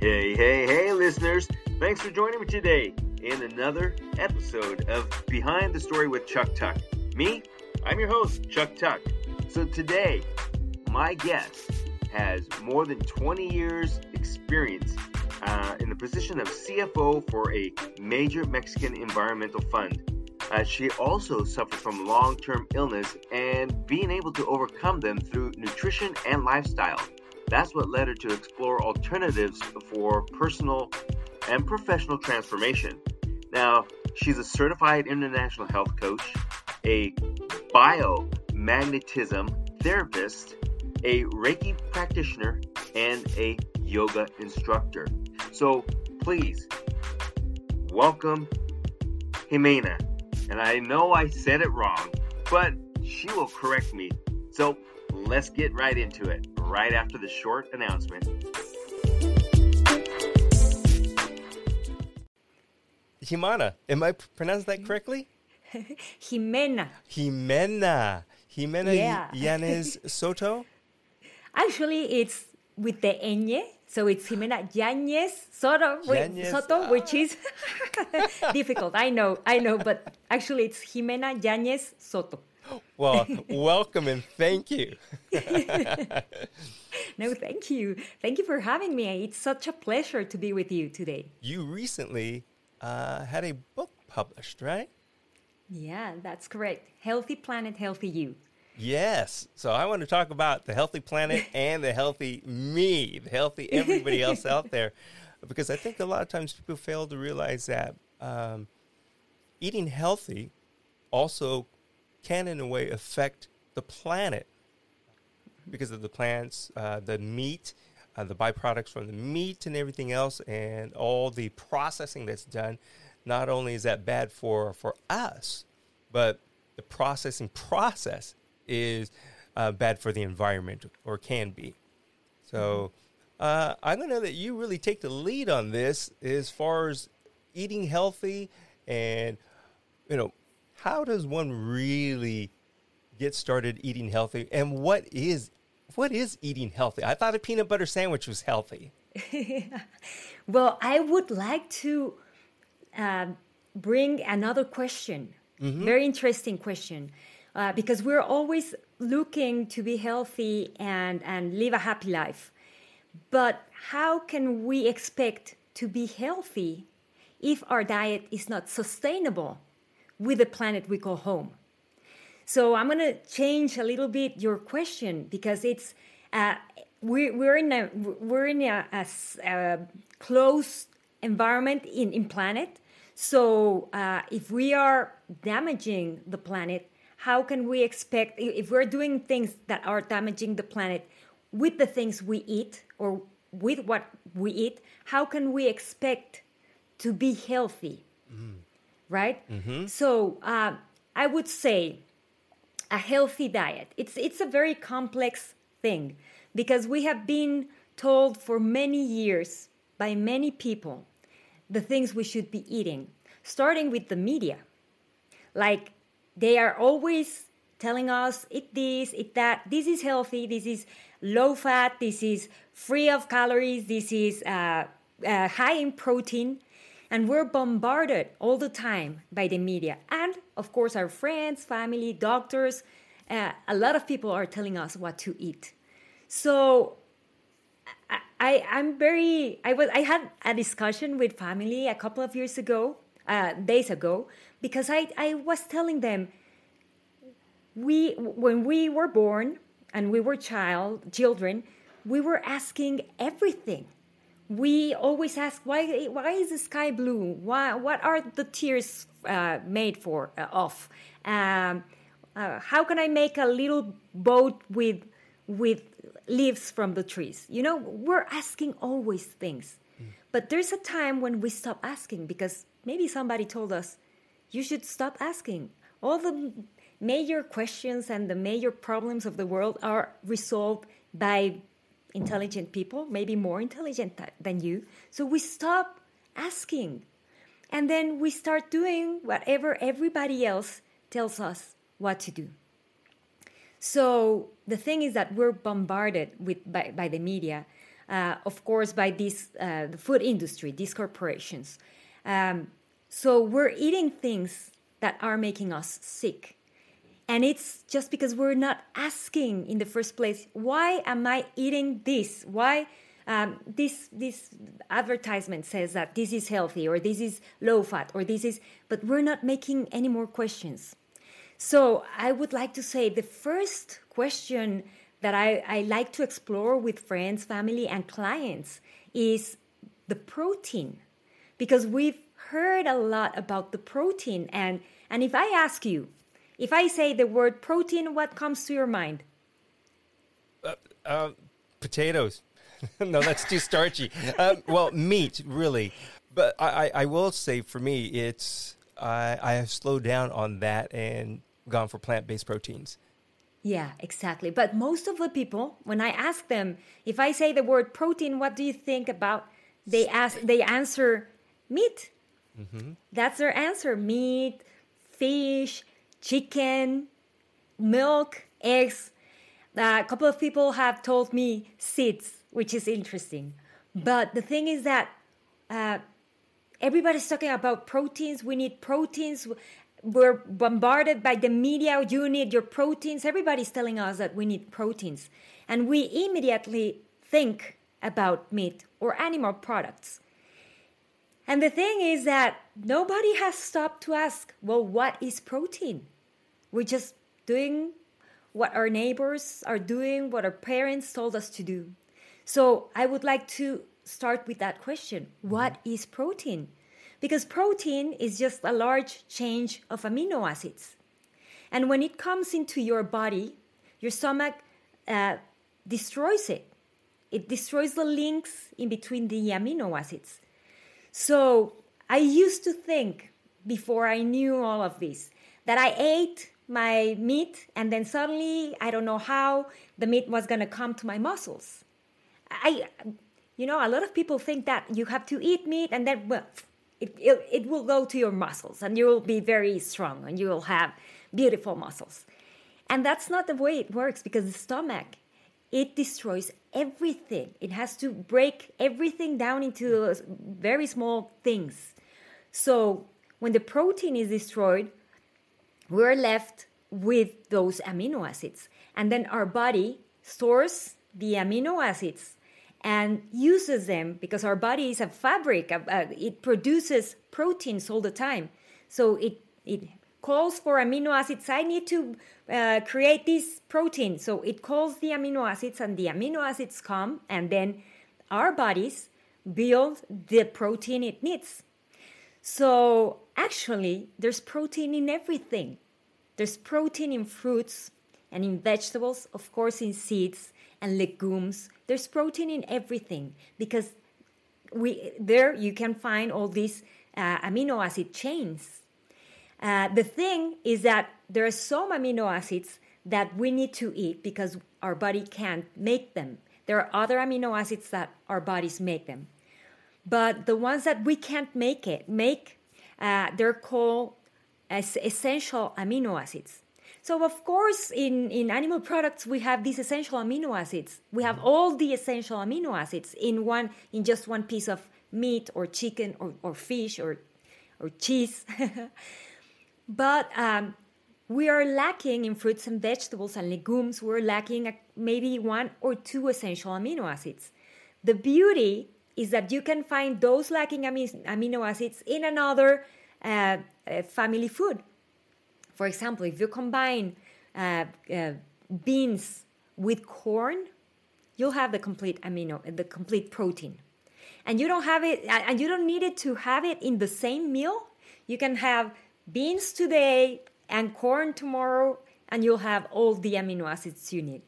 Hey, hey, hey, listeners. Thanks for joining me today in another episode of Behind the Story with Chuck Tuck. Me, I'm your host, Chuck Tuck. So today, my guest has more than 20 years experience uh, in the position of CFO for a major Mexican environmental fund. Uh, she also suffered from long term illness and being able to overcome them through nutrition and lifestyle. That's what led her to explore alternatives for personal and professional transformation. Now, she's a certified international health coach, a biomagnetism therapist, a Reiki practitioner, and a yoga instructor. So please welcome Jimena. And I know I said it wrong, but she will correct me. So let's get right into it, right after the short announcement. Jimena, am I pronouncing that correctly? Jimena. Jimena. Jimena Yeah. Yanez Soto? Actually, it's with the ñ, so it's Jimena Yañez Soto, Yañez, Soto, ah. which is difficult. I know, I know, but actually, it's Jimena Yañez Soto. Well, welcome and thank you. No, thank you. Thank you for having me. It's such a pleasure to be with you today. You recently uh, had a book published, right? Yeah, that's correct. Healthy Planet, Healthy You. Yes. So I want to talk about the healthy planet and the healthy me, the healthy everybody else out there, because I think a lot of times people fail to realize that um, eating healthy also can, in a way, affect the planet because of the plants, uh, the meat, uh, the byproducts from the meat, and everything else, and all the processing that's done. Not only is that bad for for us, but the processing process is uh, bad for the environment or can be. So uh, I'm going to that you really take the lead on this as far as eating healthy and, you know, how does one really get started eating healthy and what is what is eating healthy? I thought a peanut butter sandwich was healthy. Well, I would like to uh, bring another question. Very interesting question. Uh, because we're always looking to be healthy and, and live a happy life. But how can we expect to be healthy if our diet is not sustainable with the planet we call home? So I'm going to change a little bit your question because it's uh, we're, we're in a we're in a closed environment in, in planet. So uh, if we are damaging the planet, how can we expect if we're doing things that are damaging the planet with the things we eat or with what we eat? How can we expect to be healthy? Right. So uh, I would say a healthy diet. It's it's a very complex thing because we have been told for many years by many people the things we should be eating, starting with the media. Like they are always telling us eat this, eat that. This is healthy. This is low fat. This is free of calories. This is uh, uh, high in protein. And we're bombarded all the time by the media. And of course, our friends, family, doctors, uh, a lot of people are telling us what to eat. So I, I I'm very I was I had a discussion with family a couple of years ago, uh, days ago, because I I was telling them we when we were born and we were child children, we were asking everything. We always ask why why is the sky blue? Why what are the tears uh, made for uh, of? Um, uh, how can I make a little boat with with leaves from the trees? You know, we're asking always things. But there's a time when we stop asking because maybe somebody told us you should stop asking. All the major questions and the major problems of the world are resolved by intelligent people, maybe more intelligent th- than you. So we stop asking. And then we start doing whatever everybody else tells us what to do. So the thing is that we're bombarded with by, by the media. uh, of course, by this uh, the food industry, these corporations. Um, so we're eating things that are making us sick. And it's just because we're not asking in the first place, why am I eating this? Why um, this this advertisement says that this is healthy or this is low fat or this is, but we're not making any more questions. So I would like to say the first question that I, I like to explore with friends, family, and clients is the protein, because we've heard a lot about the protein and and if I ask you, if I say the word protein, what comes to your mind? Uh, uh, potatoes. no, that's too starchy. Um, well, meat, really. But I, I will say for me, it's I, I have slowed down on that and gone for plant based proteins. Yeah, exactly. But most of the people, when I ask them, if I say the word protein, what do you think about? They ask, they answer meat. Mm-hmm. That's their answer: meat, fish, chicken, milk, eggs. Uh, a couple of people have told me seeds, which is interesting. But the thing is that uh, everybody's talking about proteins. We need proteins. We're bombarded by the media. You need your proteins. Everybody's telling us that we need proteins. And we immediately think about meat or animal products. And the thing is that nobody has stopped to ask, well, what is protein? We're just doing what our neighbors are doing, what our parents told us to do. So I would like to start with that question What is protein? Because protein is just a large change of amino acids. And when it comes into your body, your stomach uh, destroys it. It destroys the links in between the amino acids. So I used to think before I knew all of this that I ate my meat and then suddenly I don't know how the meat was going to come to my muscles. I you know a lot of people think that you have to eat meat and then well it, it, it will go to your muscles and you will be very strong and you will have beautiful muscles. And that's not the way it works because the stomach it destroys everything. It has to break everything down into very small things. So when the protein is destroyed, we're left with those amino acids. And then our body stores the amino acids and uses them because our body is a fabric. Uh, it produces proteins all the time. So it, it calls for amino acids. I need to uh, create this protein. So it calls the amino acids, and the amino acids come, and then our bodies build the protein it needs. So actually, there's protein in everything. There's protein in fruits and in vegetables, of course, in seeds and legumes. There's protein in everything because we there you can find all these uh, amino acid chains uh, the thing is that there are some amino acids that we need to eat because our body can't make them. There are other amino acids that our bodies make them. But the ones that we can't make it make, uh, they're called as essential amino acids. So of course, in, in animal products, we have these essential amino acids. We have all the essential amino acids in one in just one piece of meat or chicken or, or fish or or cheese. But um, we are lacking in fruits and vegetables and legumes, we're lacking maybe one or two essential amino acids. The beauty is that you can find those lacking amino acids in another uh, uh, family food. For example, if you combine uh, uh, beans with corn, you'll have the complete amino, the complete protein. And you don't have it, and you don't need it to have it in the same meal. You can have beans today and corn tomorrow, and you'll have all the amino acids you need.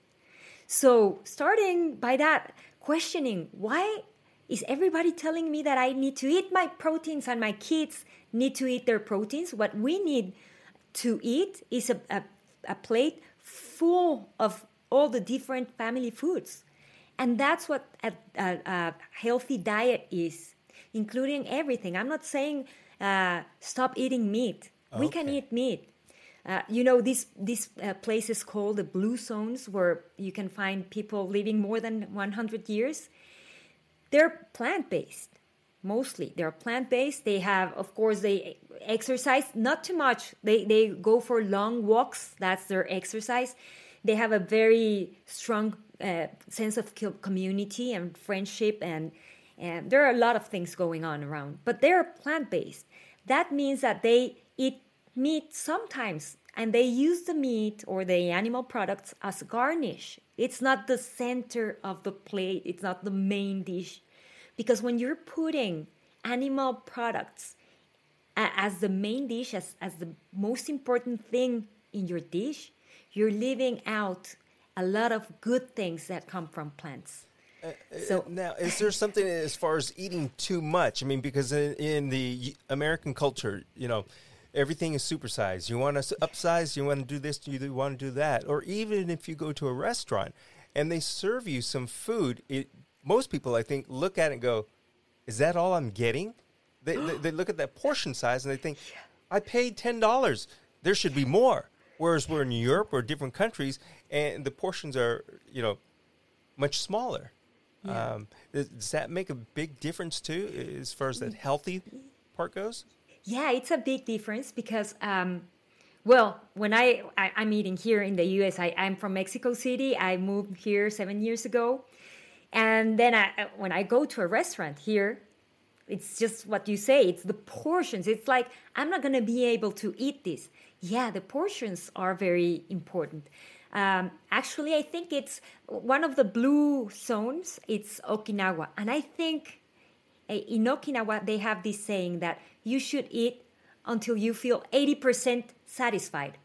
So, starting by that, questioning why is everybody telling me that I need to eat my proteins and my kids need to eat their proteins? What we need to eat is a, a, a plate full of all the different family foods. And that's what a, a, a healthy diet is, including everything. I'm not saying uh, stop eating meat. Okay. We can eat meat. Uh, you know these these uh, places called the blue zones where you can find people living more than 100 years they're plant based mostly. They're plant based. They have, of course, they exercise not too much. They they go for long walks. That's their exercise. They have a very strong uh, sense of community and friendship, and and there are a lot of things going on around. But they're plant based. That means that they eat meat sometimes and they use the meat or the animal products as garnish. It's not the center of the plate, it's not the main dish. Because when you're putting animal products as the main dish, as, as the most important thing in your dish, you're leaving out a lot of good things that come from plants. Uh, so now, is there something as far as eating too much? I mean, because in, in the American culture, you know, everything is supersized. You want to upsize, you want to do this, you want to do that. Or even if you go to a restaurant and they serve you some food, it, most people, I think, look at it and go, "Is that all I'm getting?" They, they, they, look at that portion size and they think, "I paid ten dollars. There should be more." Whereas we're in Europe or different countries, and the portions are, you know, much smaller. Yeah. Um, does, does that make a big difference too, as far as that healthy part goes? Yeah, it's a big difference because, um, well, when I, I am eating here in the U.S., I, I'm from Mexico City. I moved here seven years ago, and then I, when I go to a restaurant here, it's just what you say. It's the portions. It's like I'm not gonna be able to eat this. Yeah, the portions are very important. Um, actually, I think it's one of the blue zones. It's Okinawa, and I think in Okinawa they have this saying that you should eat until you feel 80% satisfied.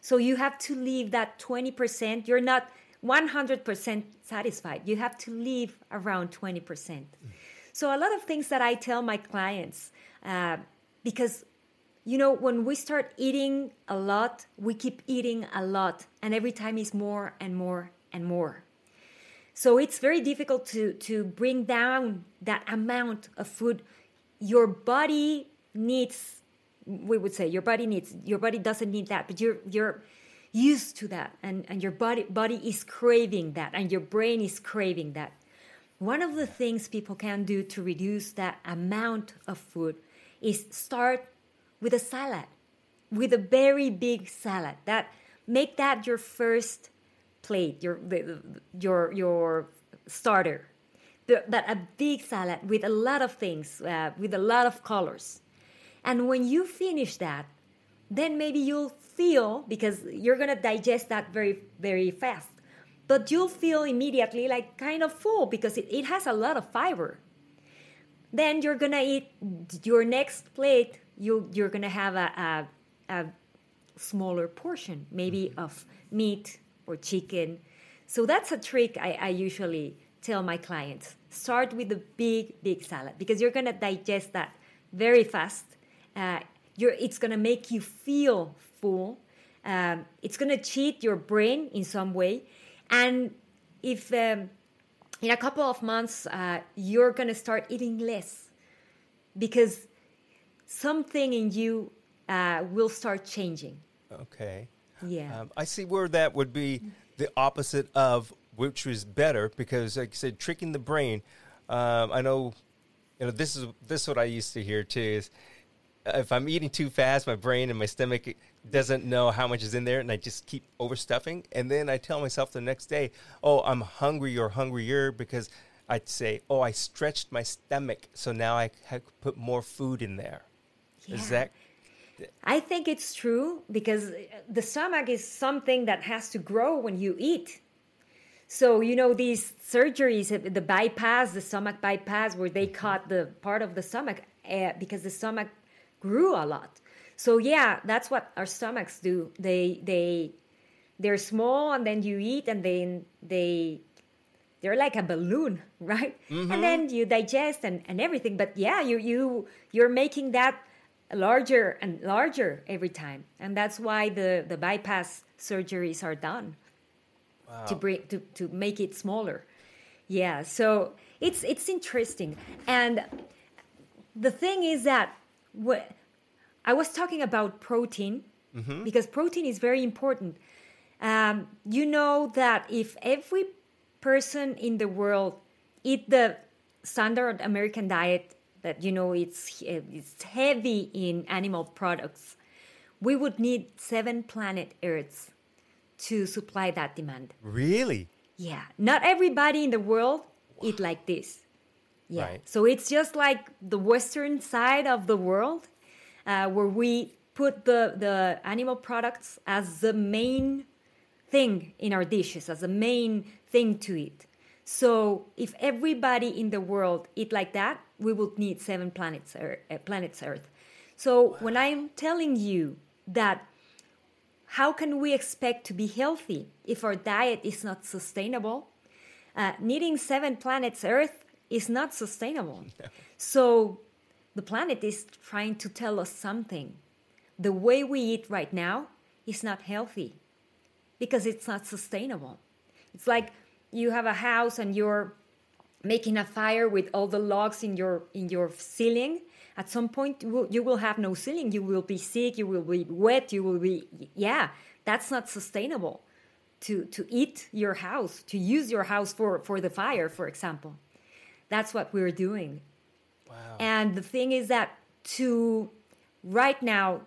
So you have to leave that 20%. You're not 100% satisfied. You have to leave around 20%. Mm. So a lot of things that I tell my clients, uh, because you know, when we start eating a lot, we keep eating a lot, and every time is more and more and more. So it's very difficult to, to bring down that amount of food. Your body needs, we would say, your body needs, your body doesn't need that, but you're, you're used to that, and, and your body, body is craving that, and your brain is craving that. One of the things people can do to reduce that amount of food is start with a salad, with a very big salad. That make that your first plate, your your your starter. But a big salad with a lot of things, uh, with a lot of colors. And when you finish that, then maybe you'll feel because you're gonna digest that very very fast. But you'll feel immediately like kind of full because it, it has a lot of fiber. Then you're gonna eat your next plate you you're gonna have a, a, a smaller portion, maybe mm-hmm. of meat or chicken. So that's a trick I, I usually tell my clients. Start with the big, big salad because you're gonna digest that very fast. Uh, it's gonna make you feel full. Um, it's gonna cheat your brain in some way, and if um, in a couple of months uh, you're gonna start eating less because something in you uh, will start changing. Okay. Yeah. Um, I see where that would be the opposite of which was better because, like I said, tricking the brain. Um, I know, you know, this is this is what I used to hear too. Is if I'm eating too fast, my brain and my stomach doesn't know how much is in there, and I just keep overstuffing. And then I tell myself the next day, "Oh, I'm hungry or hungrier," because I'd say, "Oh, I stretched my stomach, so now I have put more food in there." Yeah. Is that? I think it's true because the stomach is something that has to grow when you eat. So, you know, these surgeries, the bypass, the stomach bypass, where they mm-hmm. cut the part of the stomach uh, because the stomach grew a lot. So, yeah, that's what our stomachs do. They, they, they're small and then you eat and then they they're like a balloon right mm-hmm. and then you digest and, and everything but yeah you you you're making that larger and larger every time, and that's why the the bypass surgeries are done wow. to bring to to make it smaller. Yeah, so it's it's interesting, and the thing is that what I was talking about protein mm-hmm. because protein is very important. Um, you know that if every person in the world eat the standard American diet that you know it's it's heavy in animal products, we would need seven planet Earths to supply that demand. Really? Yeah, not everybody in the world eat like this. Yeah, Right. so it's just like the western side of the world, uh, where we put the the animal products as the main thing in our dishes, as the main thing to eat. So if everybody in the world eat like that, we would need seven planets, Earth, uh, planets Earth. So when I'm telling you that how can we expect to be healthy if our diet is not sustainable? Uh, needing seven planets Earth is not sustainable. So the planet is trying to tell us something. The way we eat right now is not healthy because it's not sustainable. It's like you have a house and you're making a fire with all the logs in your in your ceiling. At some point, you will, you will have no ceiling. You will be sick. You will be wet. You will be yeah. That's not sustainable. To to eat your house, to use your house for for the fire, for example. That's what we're doing. Wow. And the thing is that to right now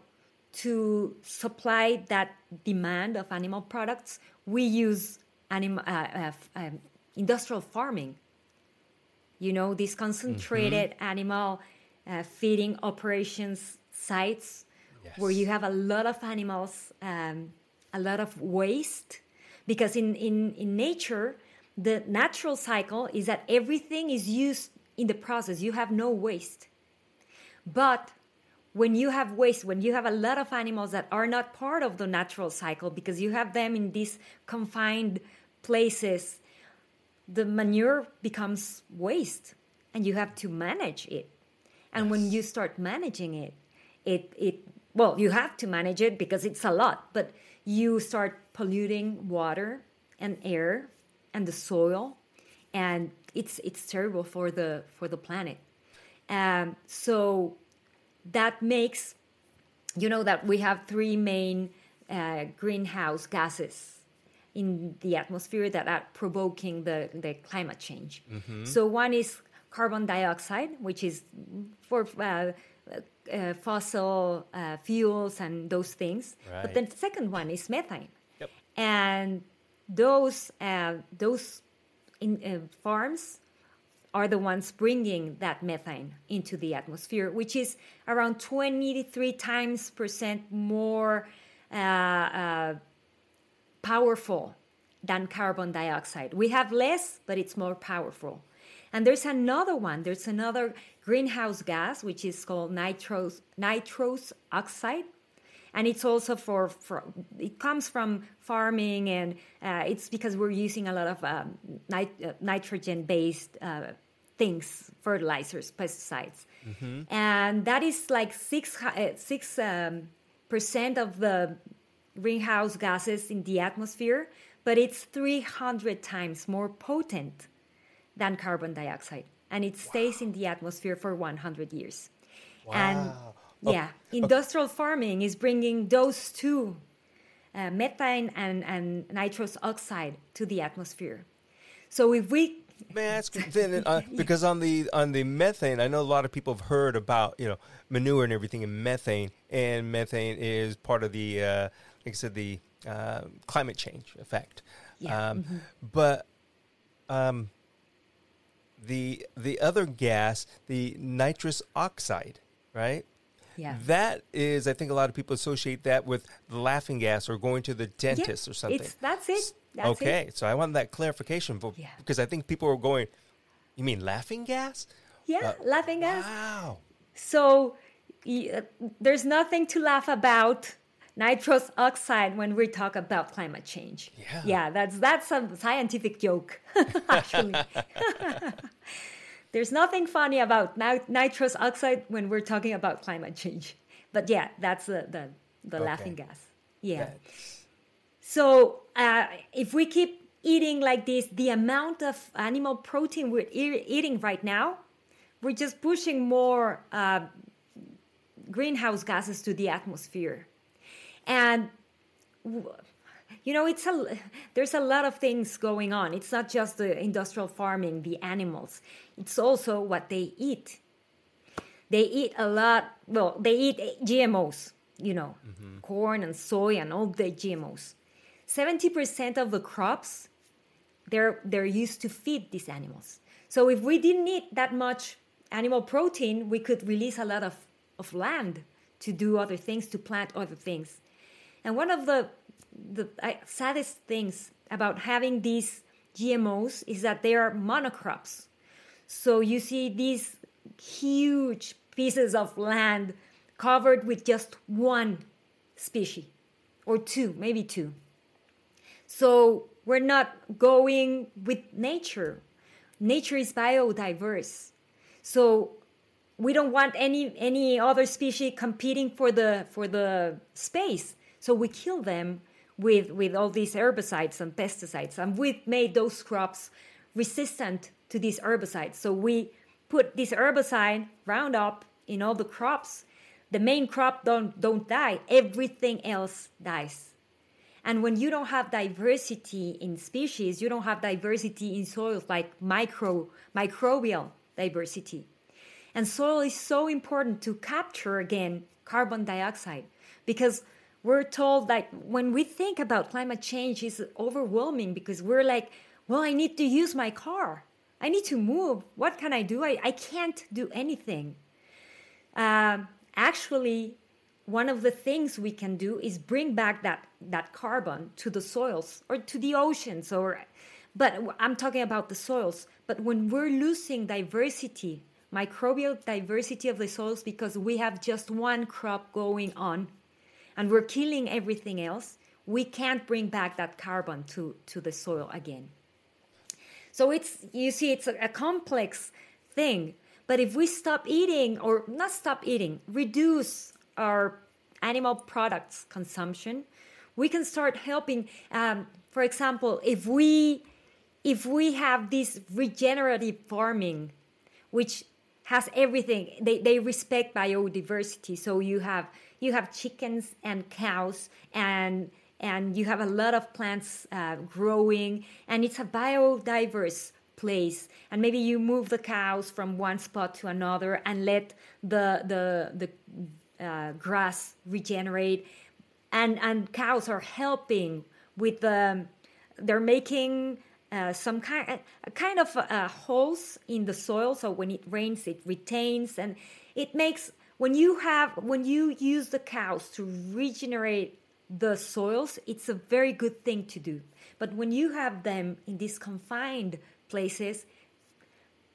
to supply that demand of animal products, we use anim- uh, uh, um, industrial farming. You know, these concentrated animal uh, feeding operations sites where you have a lot of animals, um, a lot of waste. Because in, in, in nature, the natural cycle is that everything is used in the process, you have no waste. But when you have waste, when you have a lot of animals that are not part of the natural cycle because you have them in these confined places, the manure becomes waste and you have to manage it. And when you start managing it, it, it, well, you have to manage it because it's a lot, but you start polluting water and air and the soil and it's it's terrible for the for the planet um, so that makes you know that we have three main uh, greenhouse gases in the atmosphere that are provoking the, the climate change. So one is carbon dioxide, which is for uh, uh, fossil uh, fuels and those things. But then the second one is methane, Yep. and those uh, those in, uh, farms are the ones bringing that methane into the atmosphere, which is around 23 times percent more uh, uh, powerful than carbon dioxide. We have less, but it's more powerful. And there's another one. There's another greenhouse gas which is called nitrous nitrous oxide, and it's also for, for it comes from farming, and uh, it's because we're using a lot of um, nit- uh, nitrogen-based uh, things, fertilizers, pesticides, and that is like six uh, six um, percent of the greenhouse gases in the atmosphere, but it's 300 times more potent than carbon dioxide. And it stays in the atmosphere for 100 years. And Wow. yeah, industrial farming is bringing those two, uh, methane and, and nitrous oxide, to the atmosphere. So if we May I ask then, uh, because on the on the methane, I know a lot of people have heard about you know manure and everything and methane, and methane is part of the uh, like I said the uh, climate change effect. Yeah, Um, But um, the the other gas, the nitrous oxide, right? Yeah. That is, I think a lot of people associate that with the laughing gas or going to the dentist Yeah, or something. It's, that's it. That's okay, It. so I want that clarification for, Yeah. because I think people are going, you mean laughing gas? Yeah, laughing gas. Wow. So uh, there's nothing to laugh about nitrous oxide when we talk about climate change. Yeah. Yeah, that's that's a scientific joke, actually. there's nothing funny about ni- nitrous oxide when we're talking about climate change. But yeah, that's the the, the laughing gas. Yeah. That's- So uh, if we keep eating like this, the amount of animal protein we're e- eating right now, we're just pushing more uh, greenhouse gases to the atmosphere. And you know, it's a there's a lot of things going on. It's not just the industrial farming, the animals. It's also what they eat. They eat a lot. Well, they eat GMOs. You know, mm-hmm. corn and soy and all the GMOs. Seventy percent of the crops, they're they're used to feed these animals. So if we didn't eat that much animal protein, we could release a lot of, of land to do other things, to plant other things. And one of the the uh, saddest things about having these GMOs is that they are monocrops. So you see these huge pieces of land covered with just one species or two, maybe two. So we're not going with nature. Nature is biodiverse. So we don't want any any other species competing for the for the space. So we kill them with with all these herbicides and pesticides, and we've made those crops resistant to these herbicides. So we put this herbicide Roundup in all the crops. The main crop don't don't die. Everything else dies. And when you don't have diversity in species, you don't have diversity in soils like micro microbial diversity. And soil is so important to capture again carbon dioxide because we're told that when we think about climate change is overwhelming because we're like well i need to use my car. I need to move. What can i do? I, I can't do anything. Uh, actually one of the things we can do is bring back that, that carbon to the soils or to the oceans or but i'm talking about the soils but when we're losing diversity microbial diversity of the soils because we have just one crop going on and we're killing everything else, we can't bring back that carbon to, to the soil again. So it's you see it's a, a complex thing. But if we stop eating or not stop eating, reduce our animal products consumption, we can start helping. Um, for example, if we if we have this regenerative farming, which has everything, they, they respect biodiversity. So you have you have chickens and cows and and you have a lot of plants uh, growing and it's a biodiverse place and maybe you move the cows from one spot to another and let the the the uh, grass regenerate and and cows are helping with the they're making uh, some kind kind of uh, holes in the soil. So when it rains it retains. And it makes when you have when you use the cows to regenerate the soils it's a very good thing to do. But when you have them in these confined places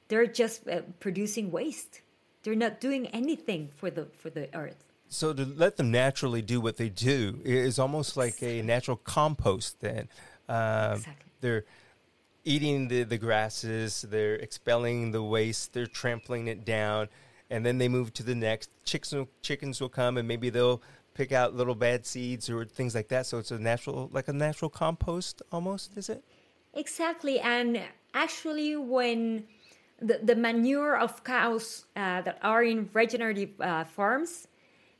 they're just uh, producing waste. They're not doing anything for the for the earth so to let them naturally do what they do is almost like a natural compost then um, exactly. they're eating the, the grasses they're expelling the waste they're trampling it down and then they move to the next. Chickens chickens will come and maybe they'll pick out little bad seeds or things like that. So it's a natural, like a natural compost almost, is it? Exactly. And actually, when the, the manure of cows uh, that are in regenerative uh, farms,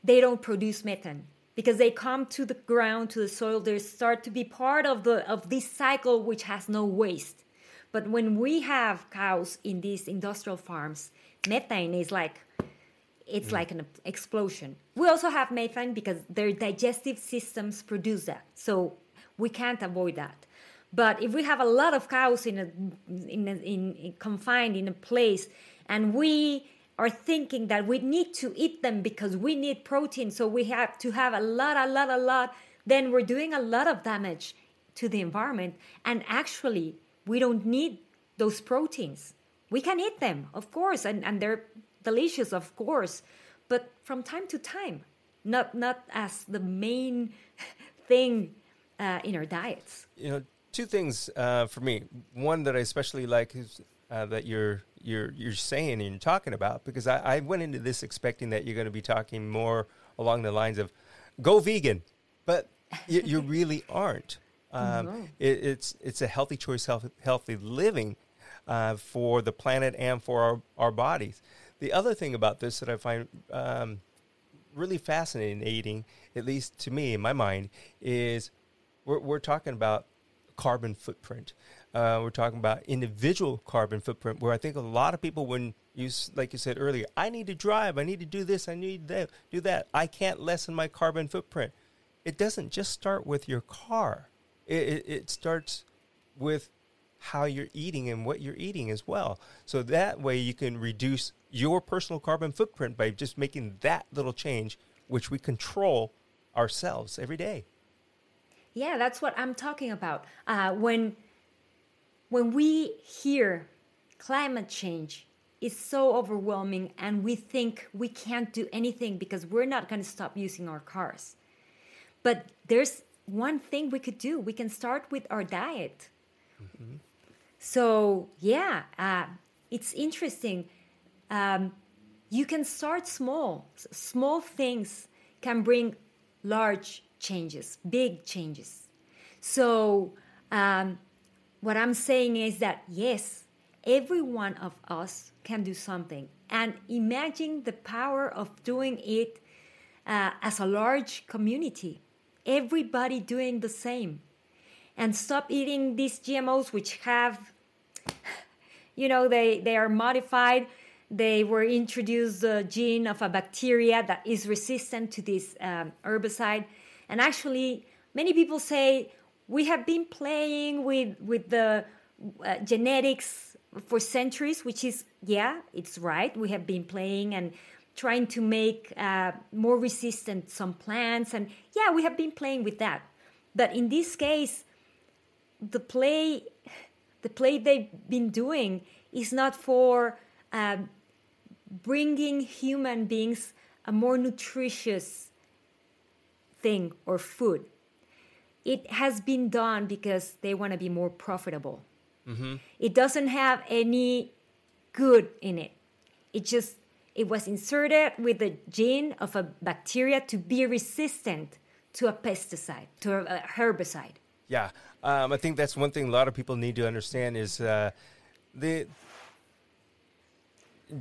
they don't produce methane because they come to the ground, to the soil. They start to be part of the of this cycle which has no waste. But when we have cows in these industrial farms, methane is like it's mm. like an explosion. We also have methane because their digestive systems produce that. So we can't avoid that. But if we have a lot of cows in a, in, a, in, in confined in a place and we are thinking that we need to eat them because we need protein, so we have to have a lot, a lot, a lot, then we're doing a lot of damage to the environment. And actually, we don't need those proteins we can eat them, of course, and, and they're delicious, of course, but from time to time, not not as the main thing uh, in our diets. You know, two things uh, for me. One that I especially like is uh, that you're you're you're saying and you're talking about because I, I went into this expecting that you're going to be talking more along the lines of go vegan, but you, you really aren't. Um, it, it's it's a healthy choice, healthy, healthy living uh, for the planet and for our, our bodies. The other thing about this that I find um, really fascinating, at least to me in my mind, is we're, we're talking about carbon footprint. Uh, we're talking about individual carbon footprint, where I think a lot of people, when you, like you said earlier, I need to drive, I need to do this, I need to do that, I can't lessen my carbon footprint. It doesn't just start with your car. It, it, it starts with how you're eating and what you're eating as well. So that way you can reduce your personal carbon footprint by just making that little change, which we control ourselves every day. Yeah, that's what I'm talking about. Uh, when when we hear climate change is so overwhelming and we think we can't do anything because we're not going to stop using our cars. But there's one thing we could do. We can start with our diet. Mm-hmm. So, yeah, uh, it's interesting. Um, you can start small. Small things can bring large changes, big changes. So, um, what I'm saying is that yes, every one of us can do something. And imagine the power of doing it uh, as a large community, everybody doing the same. And stop eating these GMOs, which have, you know, they, they are modified. They were introduced the gene of a bacteria that is resistant to this um, herbicide. And actually, many people say, we have been playing with with the uh, genetics for centuries, which is yeah, it's right. We have been playing and trying to make uh, more resistant some plants, and yeah, we have been playing with that. But in this case, the play, the play they've been doing is not for uh, bringing human beings a more nutritious thing or food it has been done because they want to be more profitable. Mm-hmm. It doesn't have any good in it. It just it was inserted with the gene of a bacteria to be resistant to a pesticide, to a herbicide. Yeah, um, I think that's one thing a lot of people need to understand is uh, the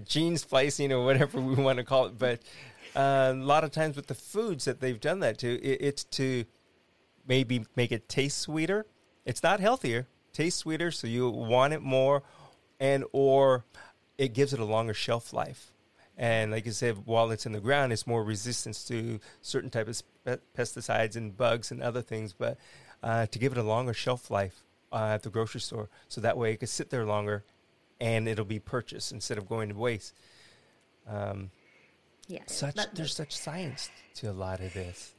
gene splicing or whatever we want to call it. But uh, a lot of times with the foods that they've done that to, it, it's to maybe make it taste sweeter. It's not healthier, tastes sweeter, so you want it more, and or it gives it a longer shelf life. And like you said, while it's in the ground, it's more resistance to certain type of pesticides and bugs and other things. But uh, to give it a longer shelf life uh, at the grocery store, so that way it can sit there longer, and it'll be purchased instead of going to waste. Um, yeah, such there's such science to a lot of this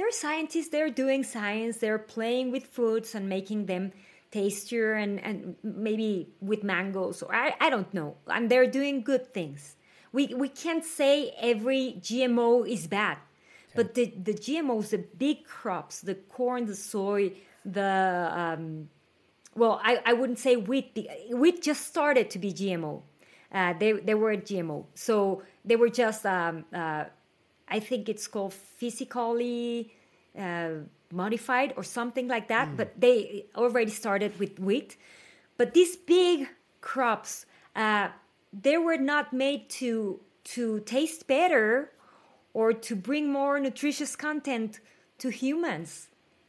they're scientists, they're doing science, they're playing with foods and making them tastier and, and maybe with mangoes or I, I don't know. And they're doing good things. We, we can't say every GMO is bad, okay. but the, the GMOs, the big crops, the corn, the soy, the, um, well, I, I wouldn't say wheat. Wheat just started to be GMO. Uh, they, they were GMO. So they were just um, uh, I think it's called physically uh, modified or something like that. Mm. But they already started with wheat. But these big crops, uh, they were not made to to taste better or to bring more nutritious content to humans.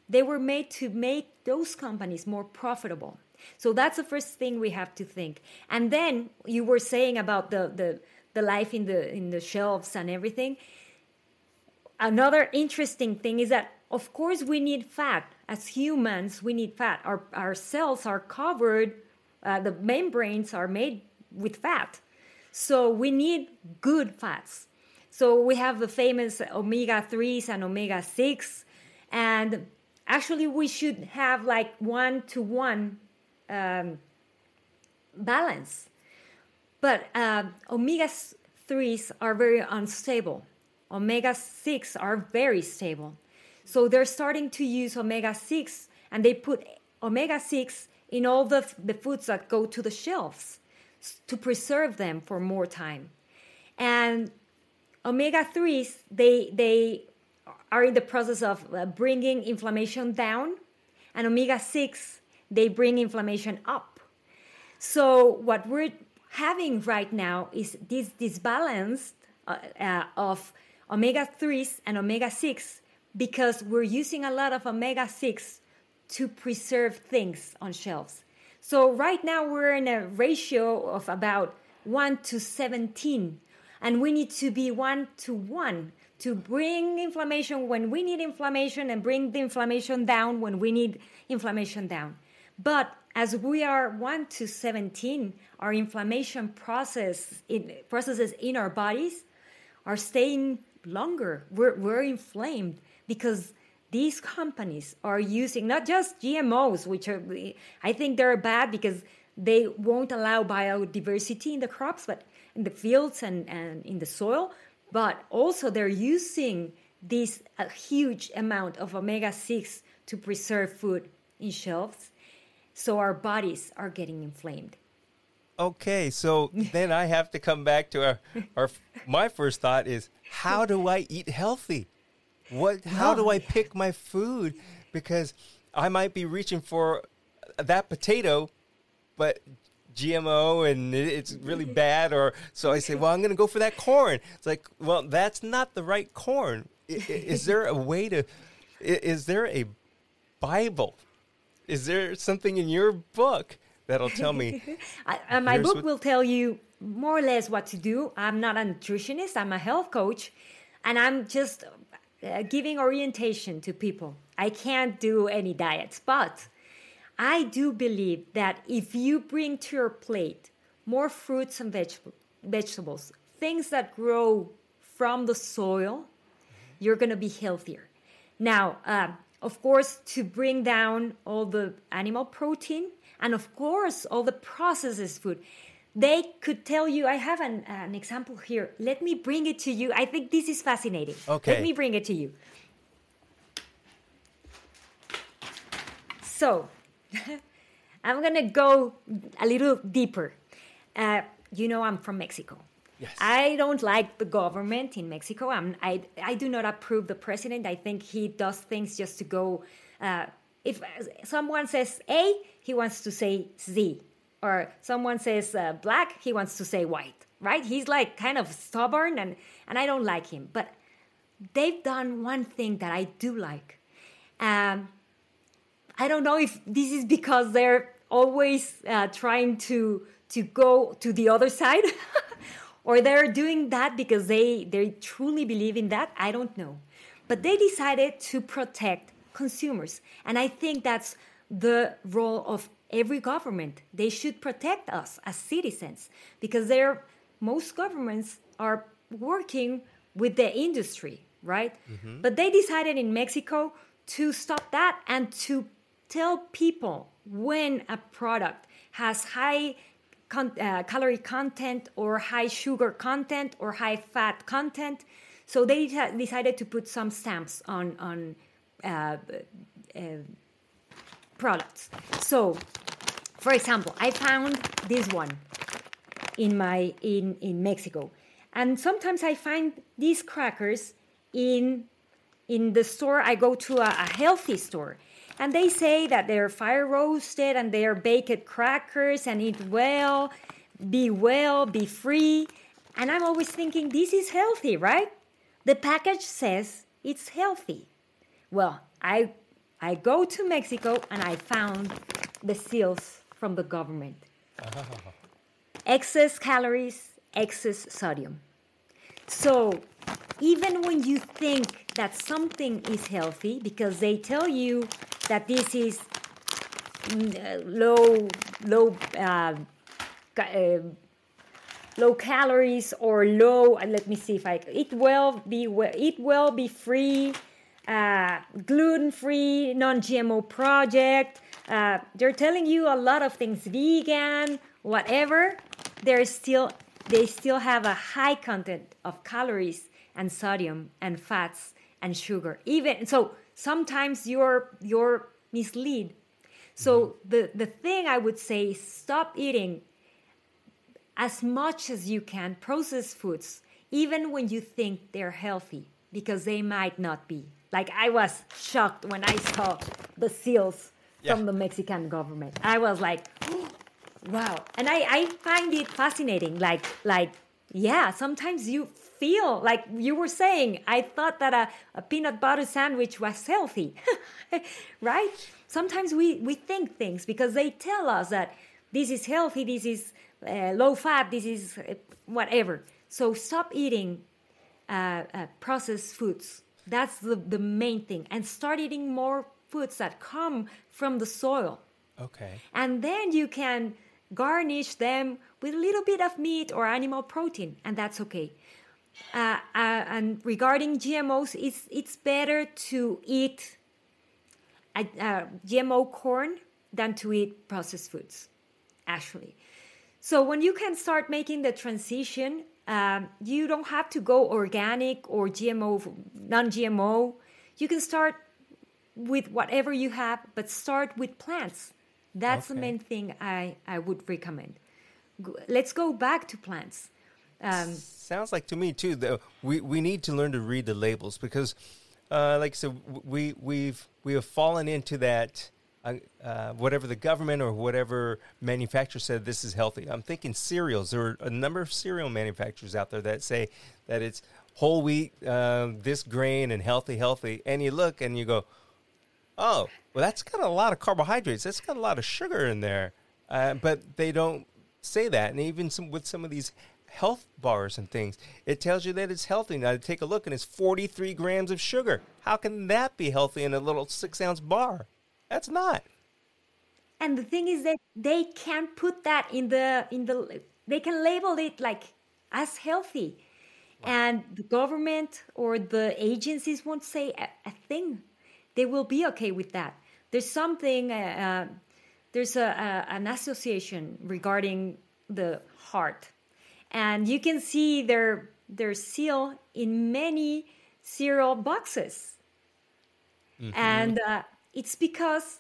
They were made to make those companies more profitable. So that's the first thing we have to think. And then you were saying about the the, the life in the in the shelves and everything another interesting thing is that of course we need fat. As humans we need fat. Our, our cells are covered uh, the membranes are made with fat. So we need good fats. So we have the famous omega 3s and omega 6 and actually we should have like one to one um, balance. But uh, omega 3s are very unstable omega 6 are very stable. So they're starting to use omega 6 and they put omega 6 in all the, the foods that go to the shelves to preserve them for more time. And omega 3s, they, they are in the process of uh, bringing inflammation down, and omega 6, they bring inflammation up. So, what we're having right now is this disbalance uh, uh, of omega 3s and omega 6 because we're using a lot of omega 6 to preserve things on shelves. So right now we're in a ratio of about 1 to 17 and we need to be 1 to 1 to bring inflammation when we need inflammation and bring the inflammation down when we need inflammation down. But as we are 1 to 17, our inflammation process in, processes in our bodies are staying longer. We're, we're inflamed because these companies are using not just GMOs, which are, I think they're bad because they won't allow biodiversity in the crops, but in the fields and, and in the soil, but also they're using this a huge amount of omega 6 to preserve food in shelves. So our bodies are getting inflamed. Okay, so then I have to come back to our, our my first thought is how do I eat healthy? What? How do I pick my food? Because I might be reaching for that potato, but GMO and it's really bad. Or so I say, well, I'm going to go for that corn. It's like, well, that's not the right corn. Is there a way to? Is there a Bible? Is there something in your book that'll tell me? I, my book will tell you more or less what to do. I'm not a nutritionist. I'm a health coach, and I'm just uh, giving orientation to people. I can't do any diets, but I do believe that if you bring to your plate more fruits and veg- vegetables, things that grow from the soil, you're going to be healthier. Now, uh, of course, to bring down all the animal protein and, of course, all the processed food they could tell you i have an, an example here let me bring it to you i think this is fascinating okay let me bring it to you so i'm gonna go a little deeper uh, you know i'm from mexico Yes. I don't like the government in Mexico. I'm, I, I do not approve the president. I think he does things just to go. Uh, if someone says A, he wants to say Z or someone says uh, black, he wants to say white, right? He's like kind of stubborn, and, and I don't like him. But they've done one thing that I do like. Um, I don't know if this is because they're always uh, trying to to go to the other side, or they're doing that because they they truly believe in that. I don't know, but they decided to protect consumers, and I think that's the role of every government. They should protect us as citizens because they're, most governments are working with the industry, right? Mm-hmm. But they decided in Mexico to stop that and to tell people when a product has high con- uh, calorie content or high sugar content or high fat content. So they decided to put some stamps on on uh, uh, products. So for example, I found this one in my in in Mexico, and sometimes I find these crackers in in the store. I go to a, a healthy store, and they say that they're fire roasted and they're baked crackers and eat well, be well, be free. And I'm always thinking this is healthy, right? The package says it's healthy. Well, I I go to Mexico and I found the seals from the government. Excess calories, excess sodium. So even when you think that something is healthy, because they tell you that this is mm, low, low, uh, uh, low calories or low. Uh, let me see if I eat well, be well, eat well, be free, uh, gluten free, non GMO project. Uh, they're telling you a lot of things vegan whatever. They're still they still have a high content of calories and sodium and fats and sugar. Even so sometimes you're you're misled so the the thing i would say is stop eating as much as you can processed foods even when you think they're healthy because they might not be like i was shocked when i saw the seals yeah. from the Mexican government. I was like, wow. And I, I find it fascinating. Like, like, yeah, sometimes you feel like you were saying. I thought that a, a peanut butter sandwich was healthy, right? Sometimes we, we think things because they tell us that this is healthy, this is uh, low fat, this is uh, whatever. So stop eating uh, uh, processed foods. That's the, the main thing. And start eating more foods that come from the soil. Okay. And then you can garnish them with a little bit of meat or animal protein, and that's okay. Uh, uh, and regarding GMOs, it's it's better to eat uh, GMO corn than to eat processed foods, actually. So when you can start making the transition, um, you don't have to go organic or GMO, non-GMO. You can start with whatever you have, but start with plants. That's okay. the main thing I, I would recommend. Let's go back to plants. Um, Sounds like to me too. Though we we need to learn to read the labels because, uh, like so, we we've we have fallen into that. Uh, whatever the government or whatever manufacturer said this is healthy. I'm thinking cereals. There are a number of cereal manufacturers out there that say that it's whole wheat, uh, this grain, and healthy, healthy. And you look and you go, oh, well, that's got a lot of carbohydrates. That's got a lot of sugar in there. Uh, but they don't say that. And even some, with some of these health bars and things, it tells you that it's healthy. Now, take a look, and it's 43 grams of sugar. How can that be healthy in a little six ounce bar? That's not. And the thing is that they can't put that in the in the they can label it like as healthy. Wow. And the government or the agencies won't say a, a thing they will be okay with that. There's something, uh, uh, there's a, a, an association regarding the heart, and you can see their their seal in many cereal boxes, mm-hmm. and uh, it's because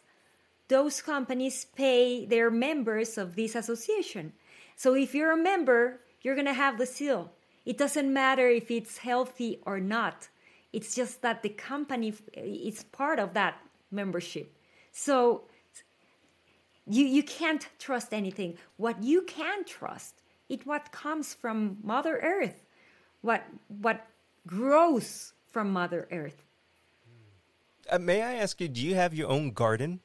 those companies pay their members of this association. So if you're a member, you're gonna have the seal. It doesn't matter if it's healthy or not. It's just that the company is part of that membership. So you, you can't trust anything. What you can trust is what comes from Mother Earth, what, what grows from Mother Earth. Uh, may I ask you, do you have your own garden?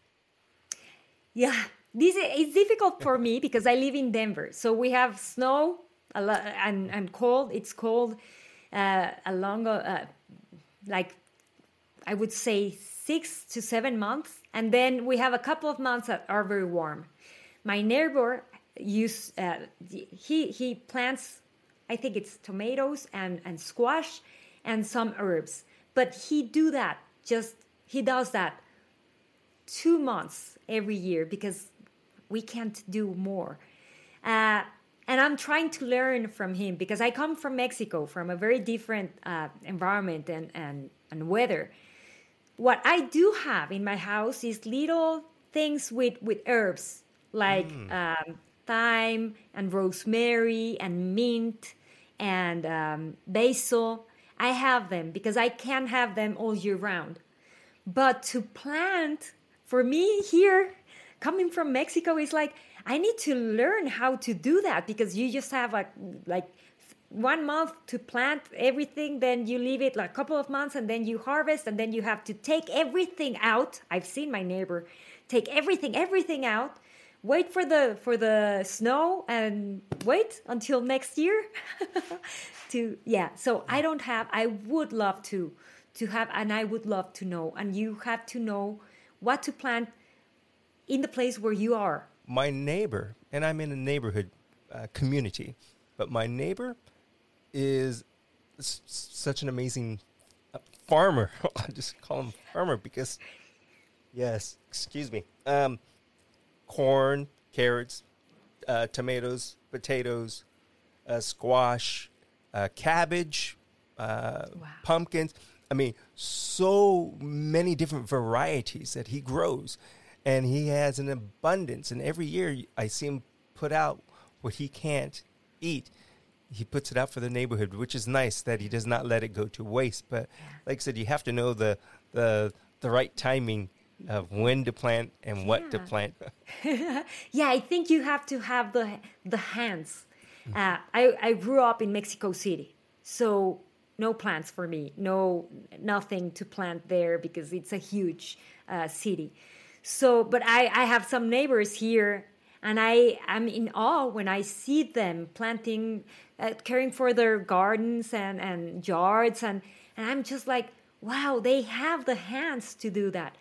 Yeah, this is it's difficult for me because I live in Denver. So we have snow and, and cold. It's cold uh, along uh, like I would say six to seven months, and then we have a couple of months that are very warm. My neighbor use uh, he he plants, I think it's tomatoes and and squash and some herbs, but he do that just he does that two months every year because we can't do more. Uh, and I'm trying to learn from him because I come from Mexico, from a very different uh, environment and, and, and weather. What I do have in my house is little things with, with herbs like mm. um, thyme and rosemary and mint and um, basil. I have them because I can't have them all year round. But to plant, for me here, coming from Mexico, is like I need to learn how to do that because you just have like like one month to plant everything then you leave it like a couple of months and then you harvest and then you have to take everything out. I've seen my neighbor take everything everything out wait for the for the snow and wait until next year to yeah so i don't have i would love to to have and i would love to know and you have to know what to plant in the place where you are my neighbor, and I'm in a neighborhood uh, community, but my neighbor is s- such an amazing uh, farmer. I just call him farmer because, yes, excuse me, um, corn, carrots, uh, tomatoes, potatoes, uh, squash, uh, cabbage, uh, wow. pumpkins. I mean, so many different varieties that he grows and he has an abundance. And every year I see him put out what he can't eat. He puts it out for the neighborhood, which is nice that he does not let it go to waste. But like I said, you have to know the the the right timing of when to plant and what yeah. to plant. yeah, I think you have to have the the hands. Mm-hmm. Uh, I I grew up in Mexico City, So no plants for me, no nothing to plant there because it's a huge uh, city. So, but I, I have some neighbors here, and I am in awe when I see them planting, uh, caring for their gardens and, and yards, and and I'm just like, wow, they have the hands to do that.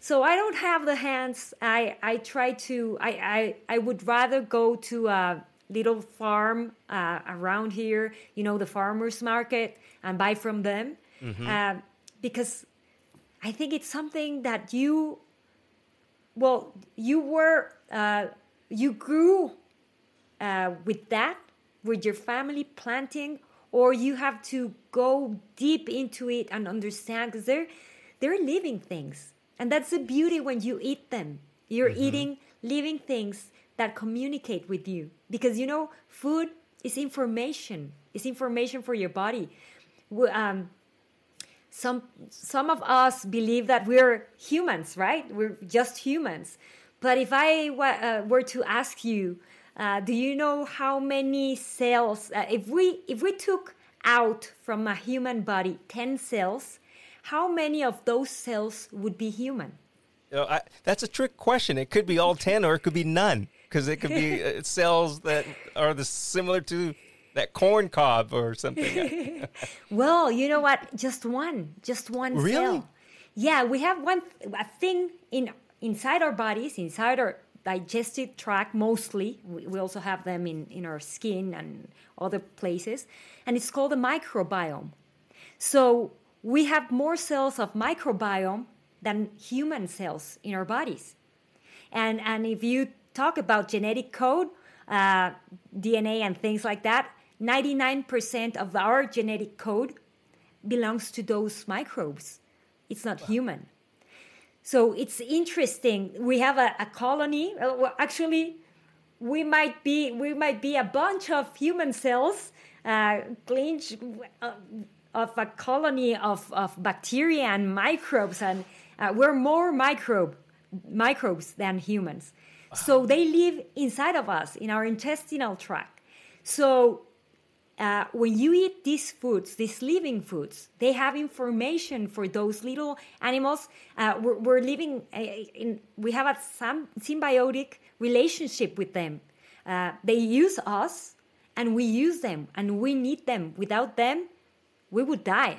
So I don't have the hands. I I try to. I I, I would rather go to a little farm uh, around here, you know, the farmers market, and buy from them, uh, because I think it's something that you, well, you were, uh, you grew uh, with that, with your family planting, or you have to go deep into it and understand because they're they're living things, and that's the beauty when you eat them. You're eating living things that communicate with you because you know food is information. It's information for your body. Um, some some of us believe that we're humans, right? We're just humans. But if I uh, were to ask you, uh, do you know how many cells? Uh, if we if we took out from a human body ten cells, how many of those cells would be human? You know, I, that's a trick question. It could be all 10 or it could be none because it could be uh, cells that are the similar to that corn cob or something. Well, you know what? Just one, just one Really? cell. Yeah, we have one a thing in inside our bodies, inside our digestive tract mostly. We, we also have them in in our skin and other places, and it's called the microbiome. So we have more cells of microbiome than human cells in our bodies. And, and if you talk about genetic code, uh, DNA, and things like that, 99% of our genetic code belongs to those microbes. It's not human. So it's interesting. We have a, a colony. Well, actually, we might be we might be a bunch of human cells, uh, clinch, uh, of a colony of, of bacteria and microbes, and uh, we're more microbe microbes than humans. So they live inside of us in our intestinal tract. So uh, when you eat these foods, these living foods, they have information for those little animals. Uh, we're, we're living uh, in, we have a symbiotic relationship with them. Uh, they use us and we use them and we need them. Without them, we would die.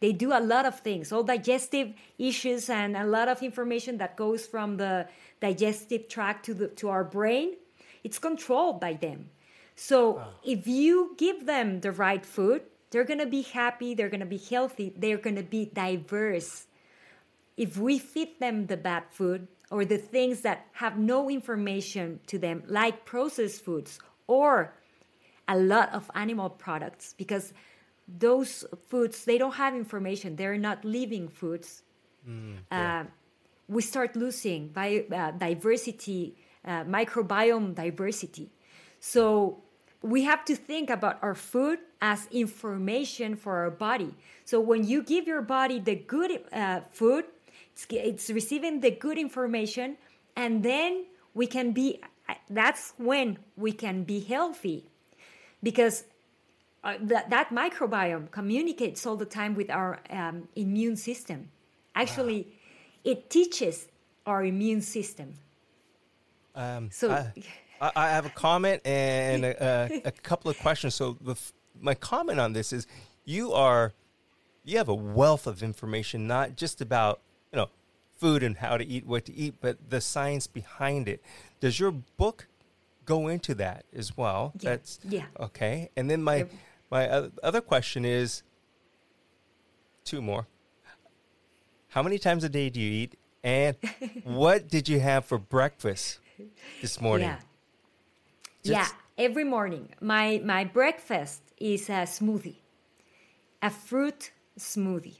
They do a lot of things, all digestive issues and a lot of information that goes from the digestive tract to, the, to our brain. It's controlled by them. So ah. if you give them the right food, they're going to be happy, they're going to be healthy, they're going to be diverse. If we feed them the bad food or the things that have no information to them, like processed foods or a lot of animal products, because those foods they don't have information, they're not living foods. uh, we start losing bio, uh, diversity, uh, microbiome diversity. So we have to think about our food as information for our body. So when you give your body the good uh, food, it's, it's receiving the good information, and then we can be. That's when we can be healthy, because uh, that, that microbiome communicates all the time with our um, immune system. Actually, it teaches our immune system. Um, So- I, I I have a comment and a, a, a couple of questions. So the, my comment on this is, you are, you have a wealth of information, not just about you know, food and how to eat, what to eat, but the science behind it. Does your book go into that as well? Yeah. That's Yeah. Okay. And then my Yep. My other question is, two more. How many times a day do you eat? And what did you have for breakfast this morning? Yeah. Just- yeah, every morning. My my breakfast is a smoothie. A fruit smoothie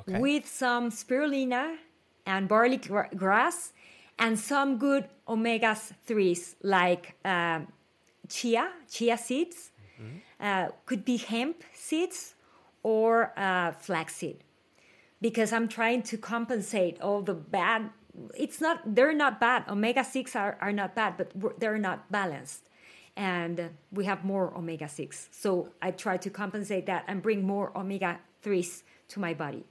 Okay. with some spirulina and barley gra- grass and some good omega 3s like um, chia, chia seeds. Uh, could be hemp seeds or uh, flaxseed because I'm trying to compensate all the bad. It's not they're not bad. Omega six are, are not bad, but they're not balanced. and we have more omega 6. So I try to compensate that and bring more omega 3s to my body.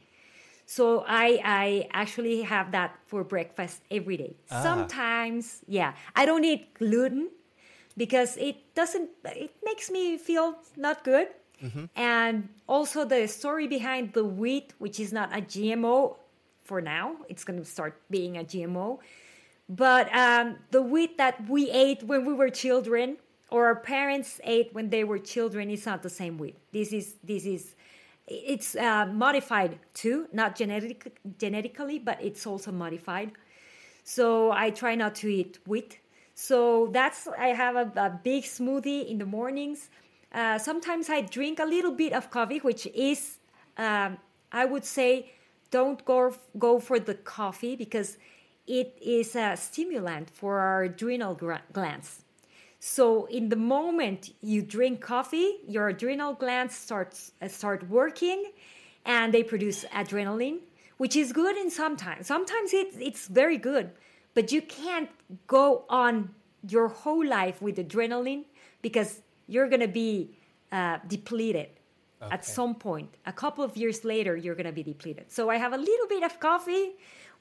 So I I actually have that for breakfast every day. Ah. Sometimes, yeah, I don't eat gluten because it doesn't it makes me feel not good. And also the story behind the wheat, which is not a GMO for now, it's going to start being a GMO. But um, the wheat that we ate when we were children, or our parents ate when they were children, is not the same wheat. This is this is it's uh, modified too, not genetic genetically, but it's also modified. So I try not to eat wheat. So that's I have a, a big smoothie in the mornings. Uh, sometimes I drink a little bit of coffee, which is um, I would say don't go go for the coffee because it is a stimulant for our adrenal glands. So in the moment you drink coffee, your adrenal glands starts uh, start working, and they produce adrenaline, which is good in sometimes. Sometimes it, it's very good, but you can't go on your whole life with adrenaline because you're gonna be uh, depleted at some point. A couple of years later, you're gonna be depleted. So I have a little bit of coffee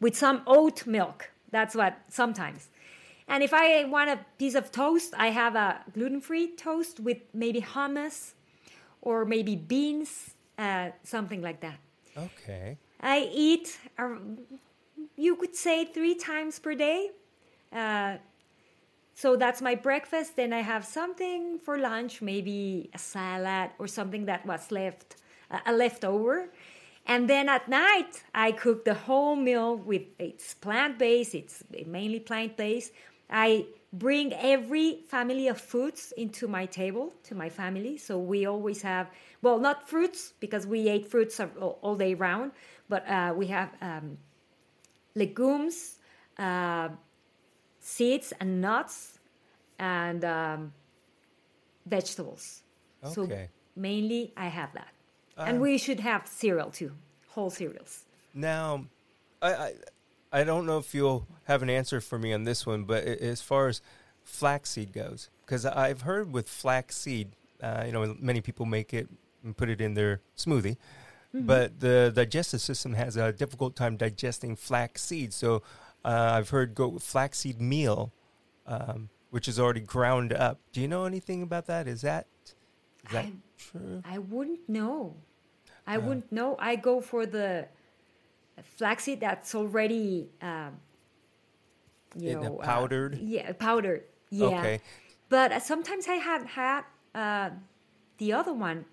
with some oat milk. That's what sometimes. And if I want a piece of toast, I have a gluten free toast with maybe hummus or maybe beans, uh, something like that. Okay. I eat, you could say, three times per day. Uh, so that's my breakfast. Then I have something for lunch, maybe a salad or something that was left, uh, a leftover. And then at night, I cook the whole meal with it's plant based. It's mainly plant based. I bring every family of foods into my table to my family. So we always have, well, not fruits because we ate fruits all, all day round, but uh, we have um, legumes, uh, seeds and nuts, and um, vegetables. So mainly I have that. and we should have cereal too, whole cereals. Now, I, I I don't know if you'll have an answer for me on this one, but as far as flaxseed goes, because I've heard with flaxseed, uh, you know, many people make it and put it in their smoothie, but the digestive system has a difficult time digesting flax seeds. So uh, I've heard go with flaxseed meal, um, which is already ground up. Do you know anything about that? Is that is that I- true? I wouldn't know. I Uh-huh. wouldn't know. I go for the flaxseed that's already, um, you know, uh, powdered? yeah, powdered. Yeah. Okay. But uh, sometimes I have had uh, the other one,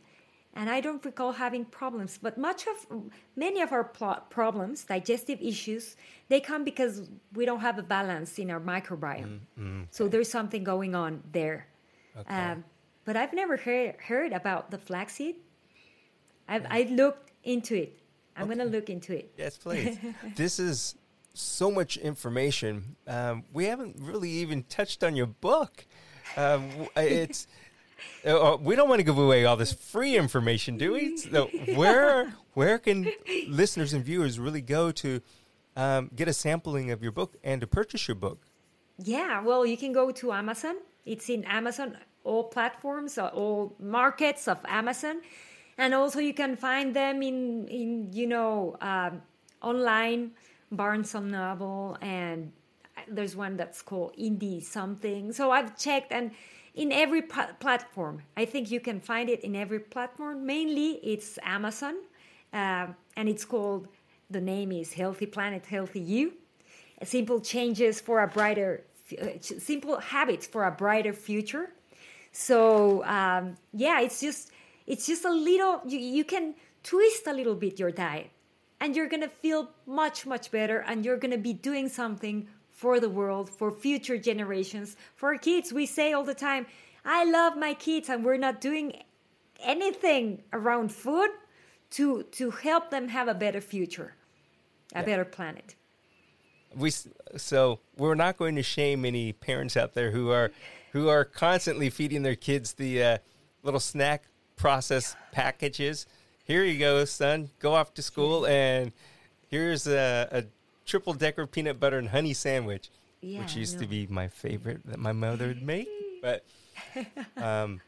and I don't recall having problems. But much of many of our problems, digestive issues, they come because we don't have a balance in our microbiome. So there's something going on there. Okay. Um, but I've never heard, heard about the flaxseed. I've I looked into it. I'm gonna look into it. Yes, please. this is so much information. Um, we haven't really even touched on your book. Um, it's uh, uh, we don't want to give away all this free information, do we? So where where can listeners and viewers really go to um, get a sampling of your book and to purchase your book? Yeah, well, you can go to Amazon. It's in Amazon, all platforms, uh, all markets of Amazon, and also you can find them in in you know um, online, Barnes and Noble, and there's one that's called Indie something. So I've checked, and in every pla- platform, I think you can find it in every platform. Mainly, it's Amazon, uh, and it's called. The name is Healthy Planet, Healthy You simple changes for a brighter uh, simple habits for a brighter future so um, yeah it's just it's just a little you, you can twist a little bit your diet and you're gonna feel much much better and you're gonna be doing something for the world for future generations for our kids we say all the time i love my kids and we're not doing anything around food to to help them have a better future a Yeah. better planet we so we're not going to shame any parents out there who are who are constantly feeding their kids the uh, little snack process packages. Here you go, son. Go off to school, and here's a, a triple decker peanut butter and honey sandwich, Yeah, which used no. to be my favorite that my mother would make. but um,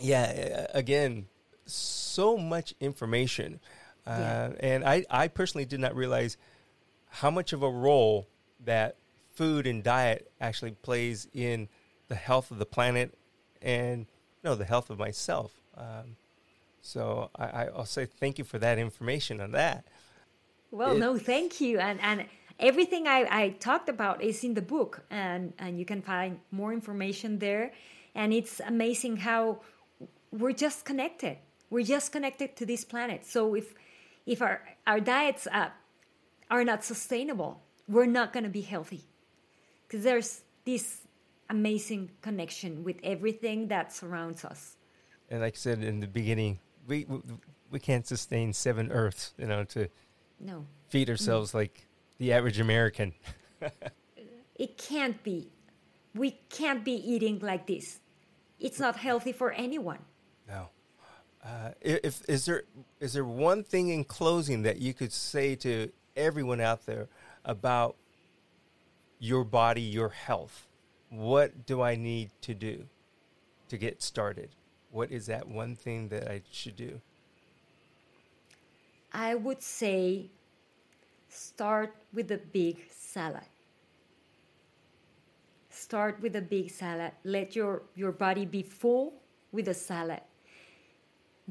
yeah, again, so much information, uh, yeah. and I I personally did not realize how much of a role that food and diet actually plays in the health of the planet and you know the health of myself. Um, so I, I'll say thank you for that information on that. Well, no, thank you, and and everything I, I talked about is in the book, and and you can find more information there. And it's amazing how we're just connected. We're just connected to this planet. So if if our our diets uh, are not sustainable, we're not going to be healthy because there's this amazing connection with everything that surrounds us. And like I said in the beginning, we we, we can't sustain seven Earths, you know, to no feed ourselves mm. like the average American. it can't be. We can't be eating like this. It's not healthy for anyone. No. Uh, if is there is there one thing in closing that you could say to everyone out there about your body, your health? What do I need to do to get started? What is that one thing that I should do? I would say start with a big salad. Start with a big salad. Let your, your body be full with a salad.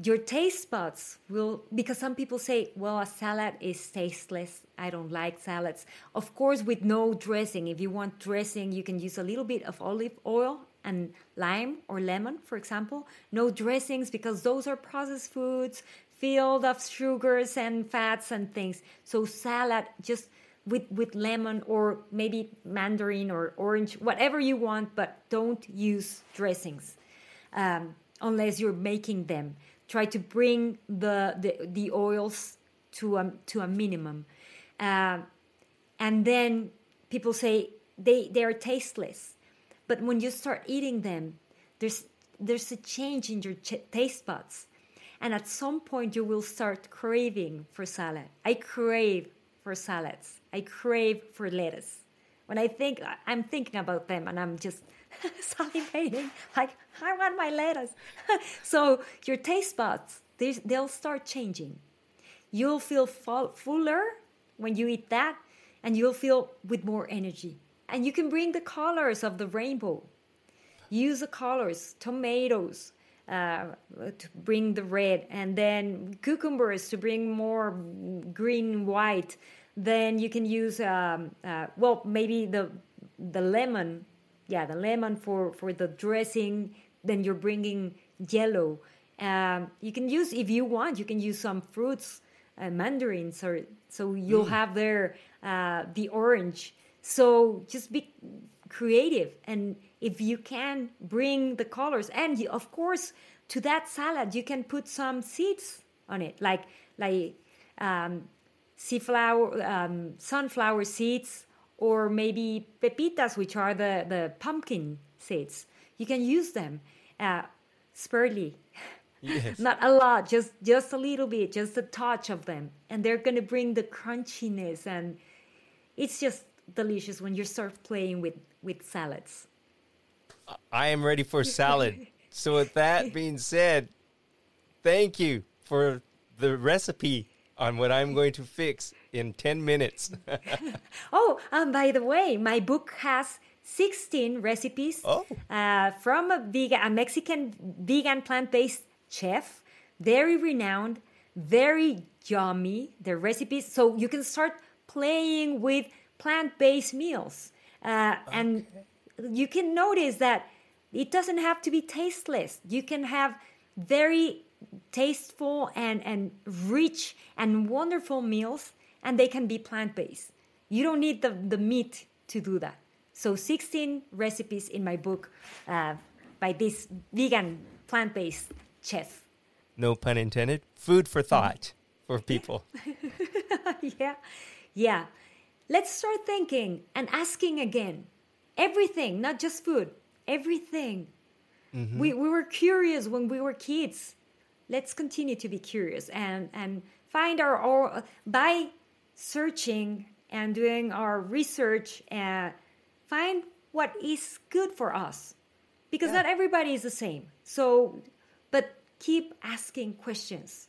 Your taste buds will, because some people say, well, a salad is tasteless. I don't like salads. Of course, with no dressing. If you want dressing, you can use a little bit of olive oil and lime or lemon, for example. No dressings because those are processed foods filled of sugars and fats and things. So salad just with with lemon or maybe mandarin or orange, whatever you want, but don't use dressings um, unless you're making them. Try to bring the the, the oils to a to a minimum, uh, and then people say they they are tasteless, but when you start eating them, there's there's a change in your ch- taste buds and at some point, you will start craving for salad. I crave for salads. I crave for lettuce. When I think, I'm thinking about them and I'm just salivating, like, I want my lettuce. so your taste buds, they'll start changing. You'll feel fuller when you eat that, and you'll feel with more energy. And you can bring the colors of the rainbow. Use the colors, tomatoes, uh, to bring the red, and then cucumbers to bring more green white. Then you can use um, uh, well maybe the the lemon, yeah, the lemon for for the dressing. Then you're bringing yellow. Um, you can use if you want. You can use some fruits, uh, mandarins, or so you'll mm. have there uh, the orange. So just be creative and if you can bring the colors and you, of course to that salad you can put some seeds on it like like um, um, sunflower seeds or maybe pepitas which are the, the pumpkin seeds you can use them uh, sparingly yes. not a lot just just a little bit just a touch of them and they're going to bring the crunchiness and it's just delicious when you start playing with with salads. I am ready for salad. so with that being said, thank you for the recipe on what I'm going to fix in 10 minutes. oh, um, by the way, my book has 16 recipes oh. uh, from a vegan, a Mexican vegan plant-based chef, very renowned, very yummy. The recipes, so you can start playing with plant-based meals. Uh, okay. And you can notice that it doesn't have to be tasteless. You can have very tasteful and, and rich and wonderful meals, and they can be plant based. You don't need the, the meat to do that. So, 16 recipes in my book uh, by this vegan plant based chef. No pun intended. Food for thought for people. yeah. Yeah. Let's start thinking and asking again. Everything, not just food, everything. Mm-hmm. We, we were curious when we were kids. Let's continue to be curious and, and find our, our by searching and doing our research and find what is good for us. because Yeah. not everybody is the same. So, but keep asking questions.